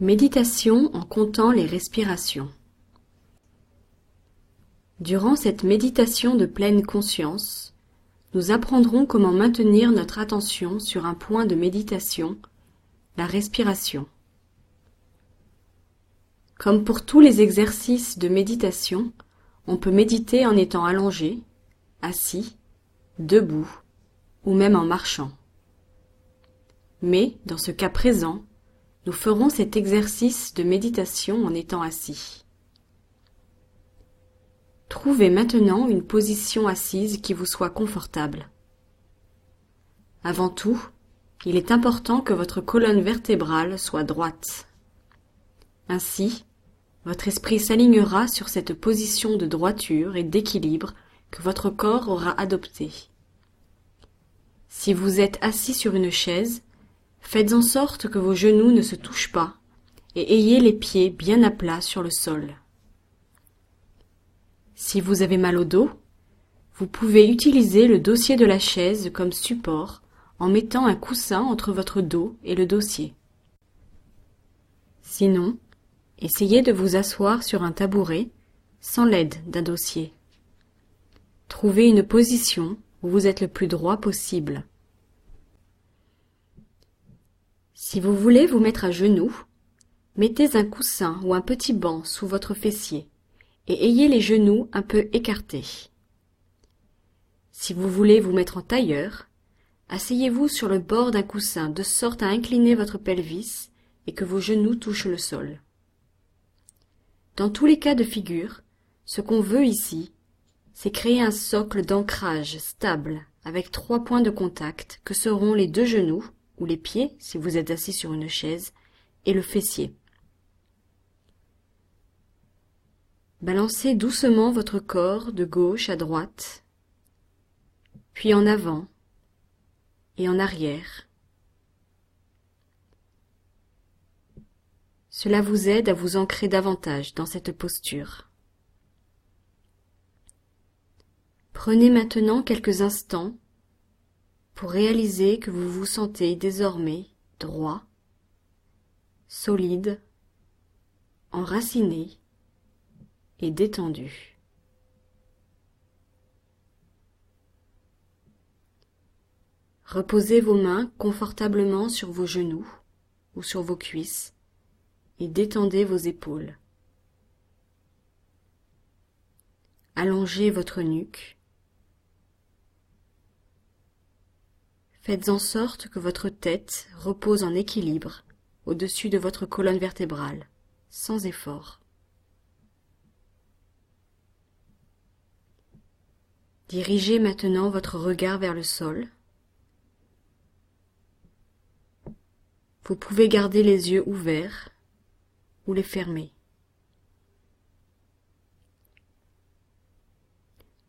Méditation en comptant les respirations. Durant cette méditation de pleine conscience, nous apprendrons comment maintenir notre attention sur un point de méditation, la respiration. Comme pour tous les exercices de méditation, on peut méditer en étant allongé, assis, debout ou même en marchant. Mais, dans ce cas présent, nous ferons cet exercice de méditation en étant assis. Trouvez maintenant une position assise qui vous soit confortable. Avant tout, il est important que votre colonne vertébrale soit droite. Ainsi, votre esprit s'alignera sur cette position de droiture et d'équilibre que votre corps aura adoptée. Si vous êtes assis sur une chaise, Faites en sorte que vos genoux ne se touchent pas et ayez les pieds bien à plat sur le sol. Si vous avez mal au dos, vous pouvez utiliser le dossier de la chaise comme support en mettant un coussin entre votre dos et le dossier. Sinon, essayez de vous asseoir sur un tabouret sans l'aide d'un dossier. Trouvez une position où vous êtes le plus droit possible. Si vous voulez vous mettre à genoux, mettez un coussin ou un petit banc sous votre fessier et ayez les genoux un peu écartés. Si vous voulez vous mettre en tailleur, asseyez-vous sur le bord d'un coussin de sorte à incliner votre pelvis et que vos genoux touchent le sol. Dans tous les cas de figure, ce qu'on veut ici, c'est créer un socle d'ancrage stable avec trois points de contact que seront les deux genoux ou les pieds si vous êtes assis sur une chaise, et le fessier. Balancez doucement votre corps de gauche à droite, puis en avant et en arrière. Cela vous aide à vous ancrer davantage dans cette posture. Prenez maintenant quelques instants pour réaliser que vous vous sentez désormais droit, solide, enraciné et détendu. Reposez vos mains confortablement sur vos genoux ou sur vos cuisses et détendez vos épaules. Allongez votre nuque Faites en sorte que votre tête repose en équilibre au-dessus de votre colonne vertébrale, sans effort. Dirigez maintenant votre regard vers le sol. Vous pouvez garder les yeux ouverts ou les fermer.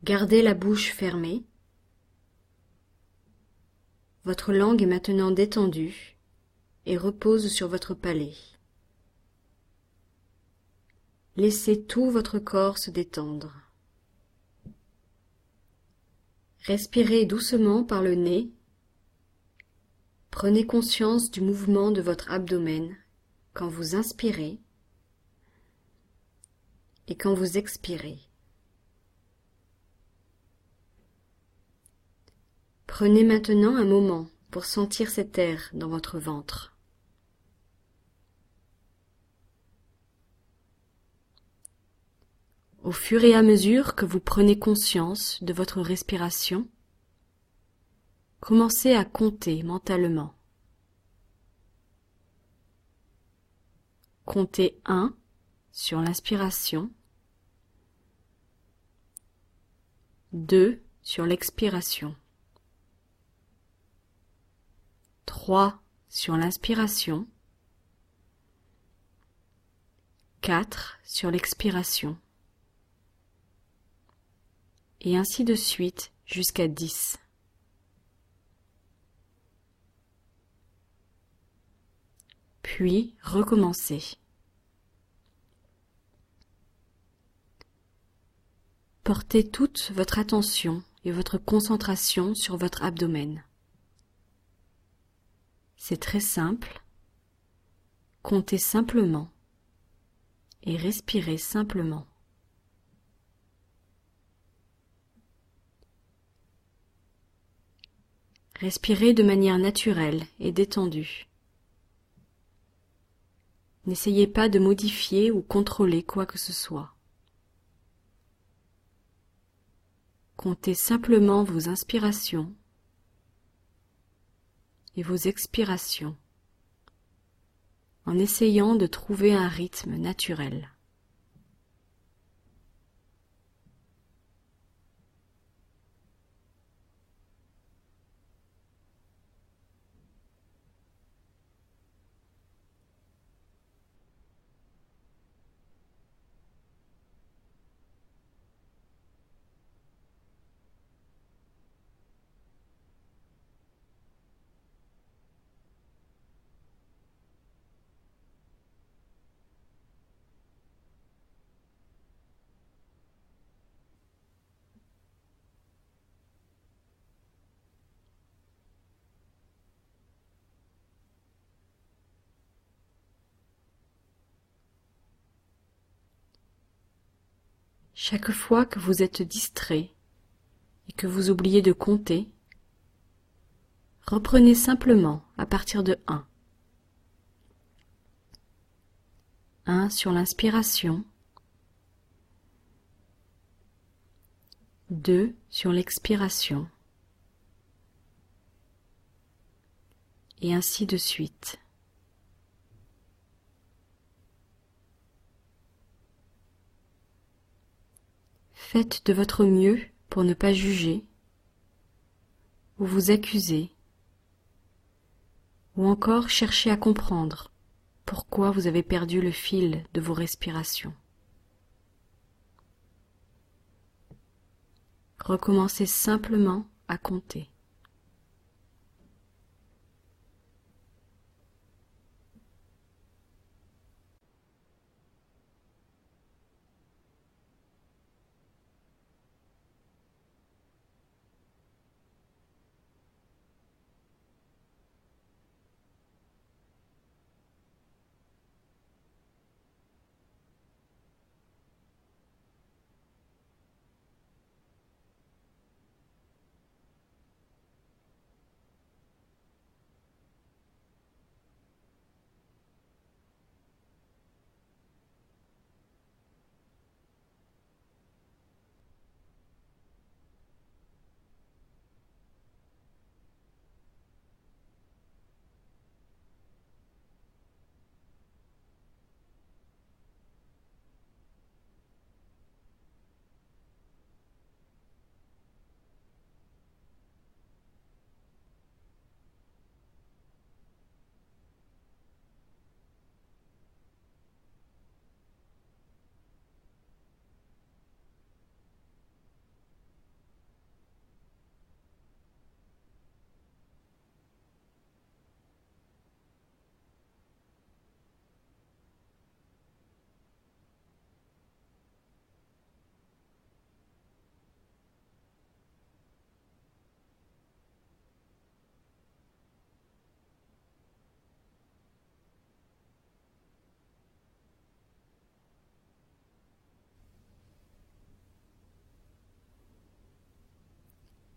Gardez la bouche fermée votre langue est maintenant détendue et repose sur votre palais. Laissez tout votre corps se détendre. Respirez doucement par le nez. Prenez conscience du mouvement de votre abdomen quand vous inspirez et quand vous expirez. Prenez maintenant un moment pour sentir cet air dans votre ventre. Au fur et à mesure que vous prenez conscience de votre respiration, commencez à compter mentalement. Comptez 1 sur l'inspiration, 2 sur l'expiration. 3 sur l'inspiration, 4 sur l'expiration, et ainsi de suite jusqu'à 10. Puis recommencez. Portez toute votre attention et votre concentration sur votre abdomen. C'est très simple. Comptez simplement et respirez simplement. Respirez de manière naturelle et détendue. N'essayez pas de modifier ou contrôler quoi que ce soit. Comptez simplement vos inspirations et vos expirations en essayant de trouver un rythme naturel. Chaque fois que vous êtes distrait et que vous oubliez de compter, reprenez simplement à partir de 1. 1 sur l'inspiration, 2 sur l'expiration, et ainsi de suite. Faites de votre mieux pour ne pas juger, ou vous accuser, ou encore chercher à comprendre pourquoi vous avez perdu le fil de vos respirations. Recommencez simplement à compter.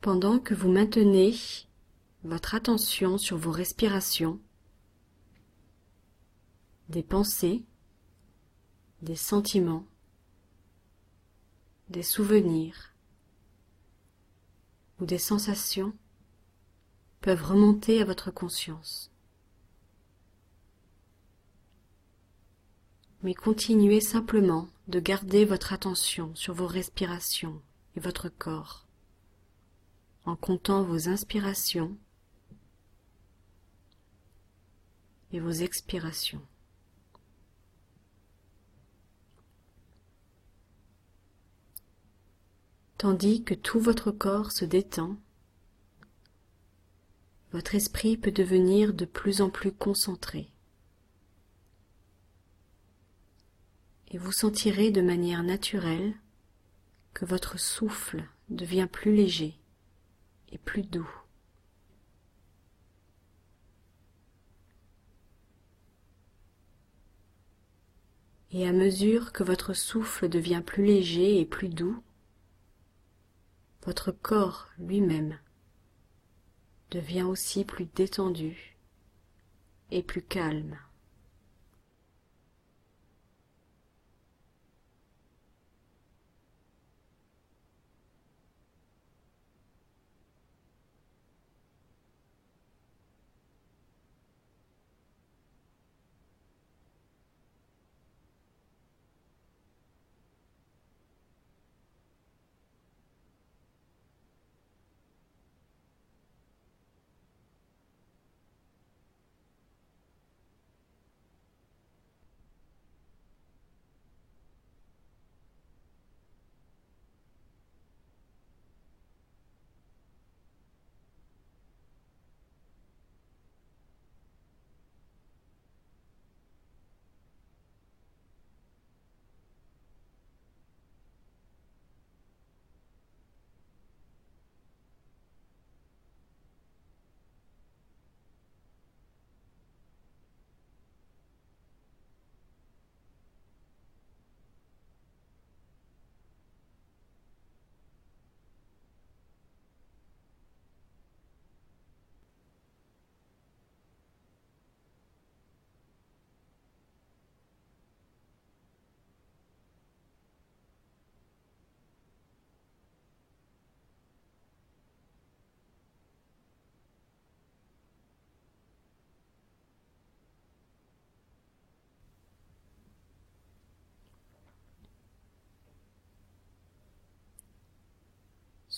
Pendant que vous maintenez votre attention sur vos respirations, des pensées, des sentiments, des souvenirs ou des sensations peuvent remonter à votre conscience. Mais continuez simplement de garder votre attention sur vos respirations et votre corps en comptant vos inspirations et vos expirations. Tandis que tout votre corps se détend, votre esprit peut devenir de plus en plus concentré. Et vous sentirez de manière naturelle que votre souffle devient plus léger et plus doux. Et à mesure que votre souffle devient plus léger et plus doux, votre corps lui-même devient aussi plus détendu et plus calme.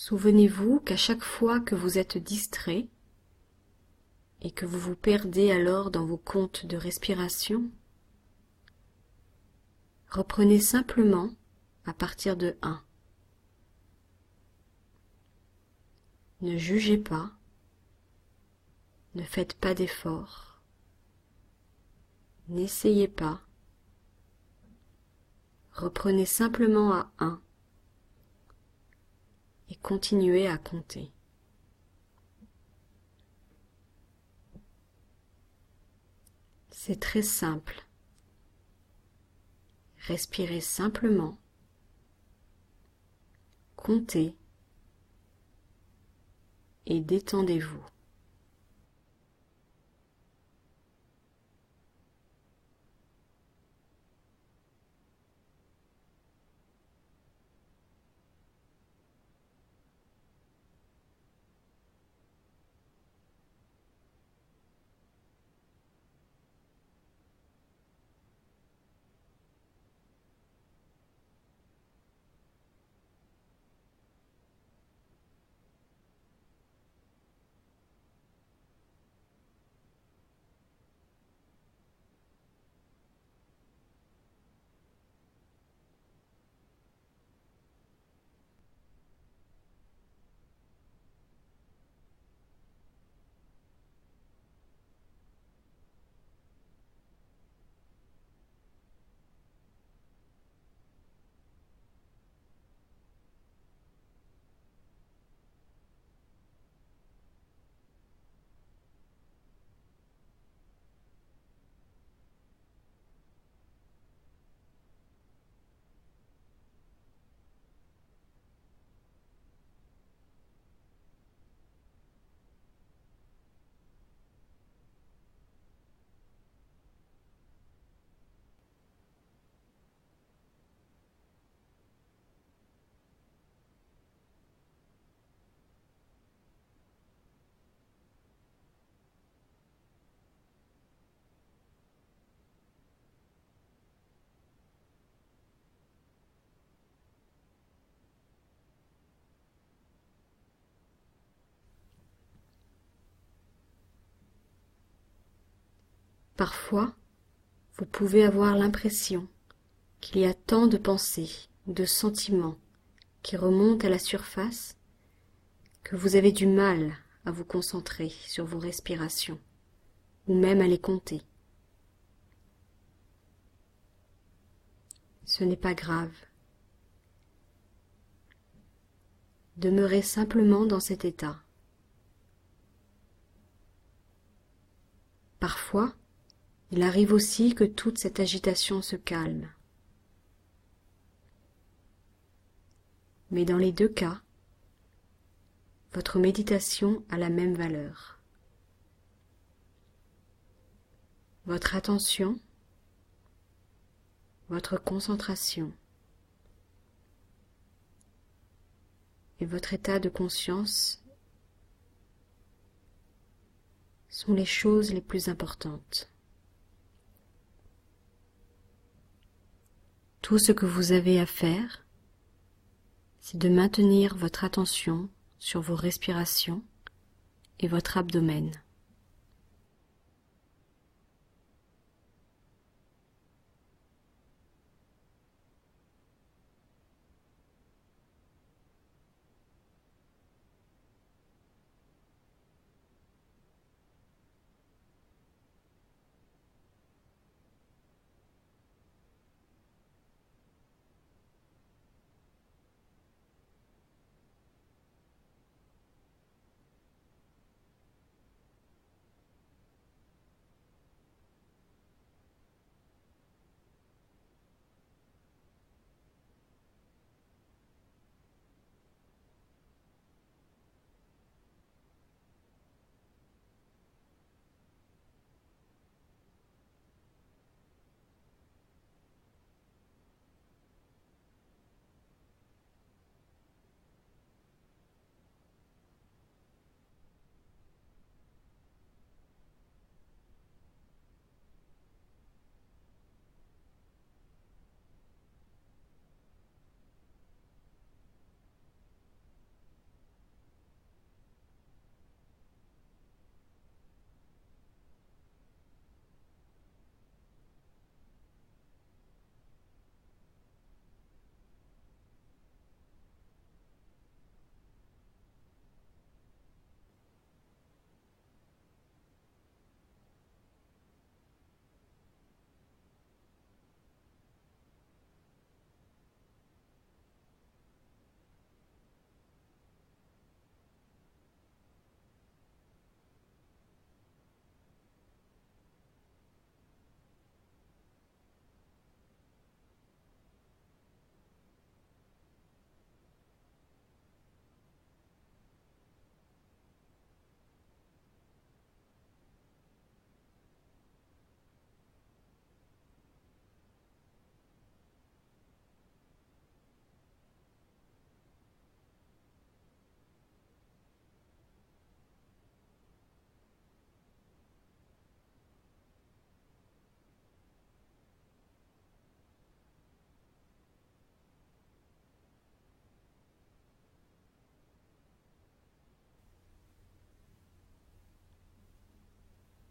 Souvenez-vous qu'à chaque fois que vous êtes distrait et que vous vous perdez alors dans vos comptes de respiration, reprenez simplement à partir de 1. Ne jugez pas, ne faites pas d'efforts, n'essayez pas, reprenez simplement à 1 et continuez à compter. C'est très simple. Respirez simplement. Comptez et détendez-vous. Parfois, vous pouvez avoir l'impression qu'il y a tant de pensées de sentiments qui remontent à la surface que vous avez du mal à vous concentrer sur vos respirations ou même à les compter. Ce n'est pas grave. Demeurez simplement dans cet état. Parfois, il arrive aussi que toute cette agitation se calme. Mais dans les deux cas, votre méditation a la même valeur. Votre attention, votre concentration et votre état de conscience sont les choses les plus importantes. Tout ce que vous avez à faire, c'est de maintenir votre attention sur vos respirations et votre abdomen.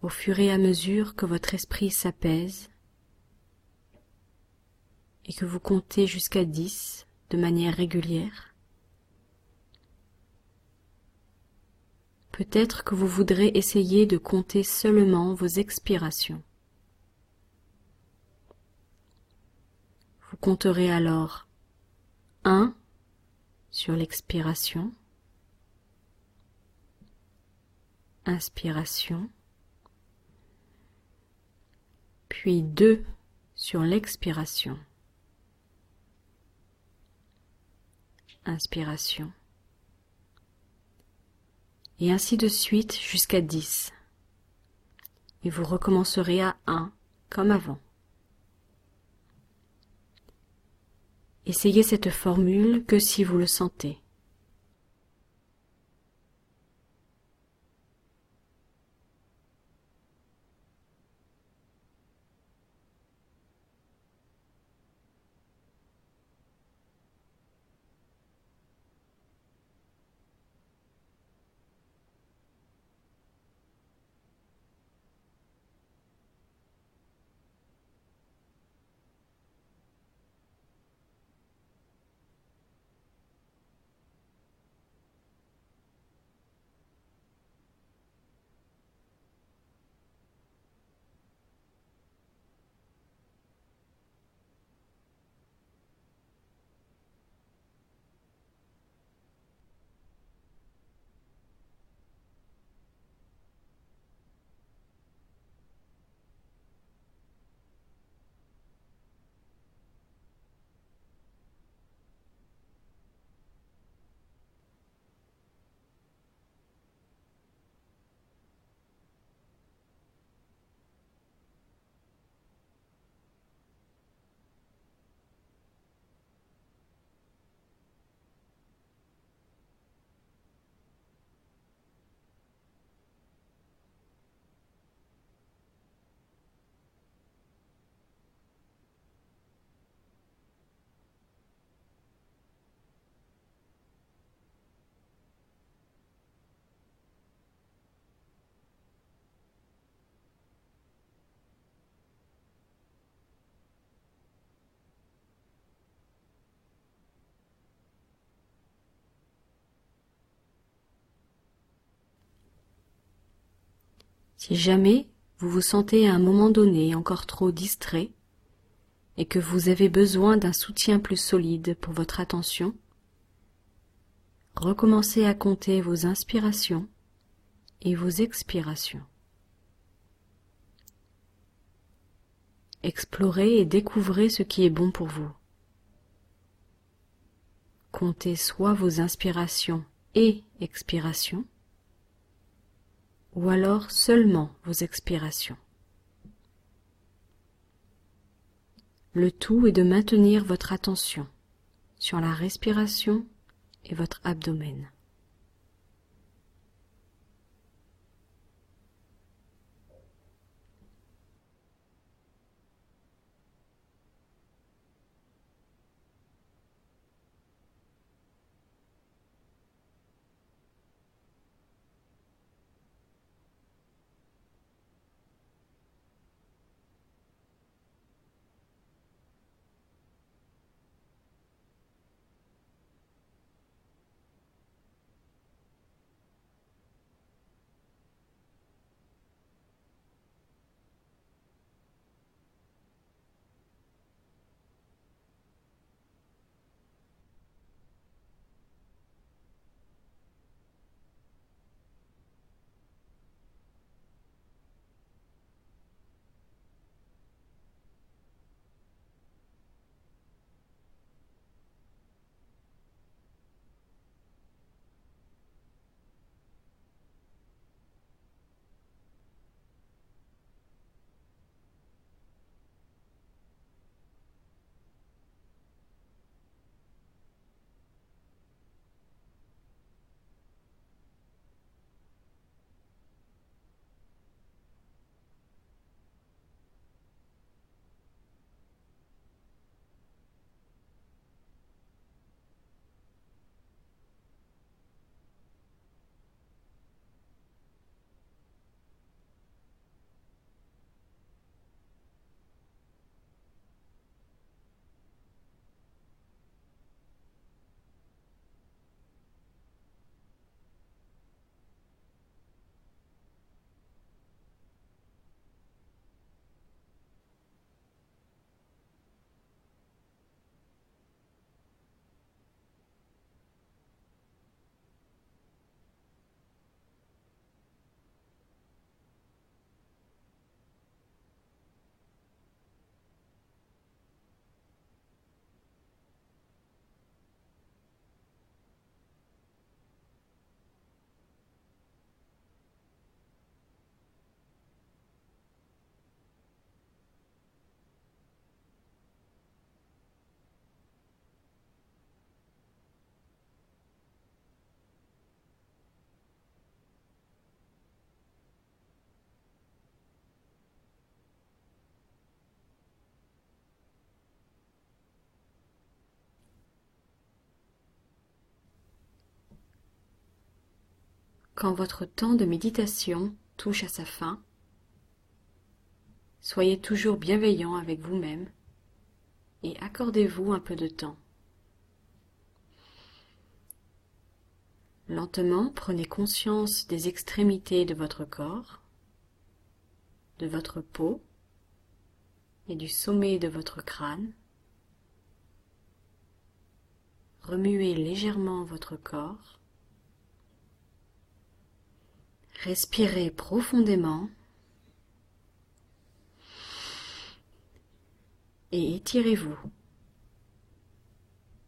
Au fur et à mesure que votre esprit s'apaise et que vous comptez jusqu'à dix de manière régulière, peut-être que vous voudrez essayer de compter seulement vos expirations. Vous compterez alors un sur l'expiration, inspiration, puis deux sur l'expiration. Inspiration. Et ainsi de suite jusqu'à dix. Et vous recommencerez à un comme avant. Essayez cette formule que si vous le sentez. Si jamais vous vous sentez à un moment donné encore trop distrait et que vous avez besoin d'un soutien plus solide pour votre attention, recommencez à compter vos inspirations et vos expirations. Explorez et découvrez ce qui est bon pour vous. Comptez soit vos inspirations et expirations, ou alors seulement vos expirations. Le tout est de maintenir votre attention sur la respiration et votre abdomen. Quand votre temps de méditation touche à sa fin, soyez toujours bienveillant avec vous-même et accordez-vous un peu de temps. Lentement, prenez conscience des extrémités de votre corps, de votre peau et du sommet de votre crâne. Remuez légèrement votre corps Respirez profondément et étirez-vous.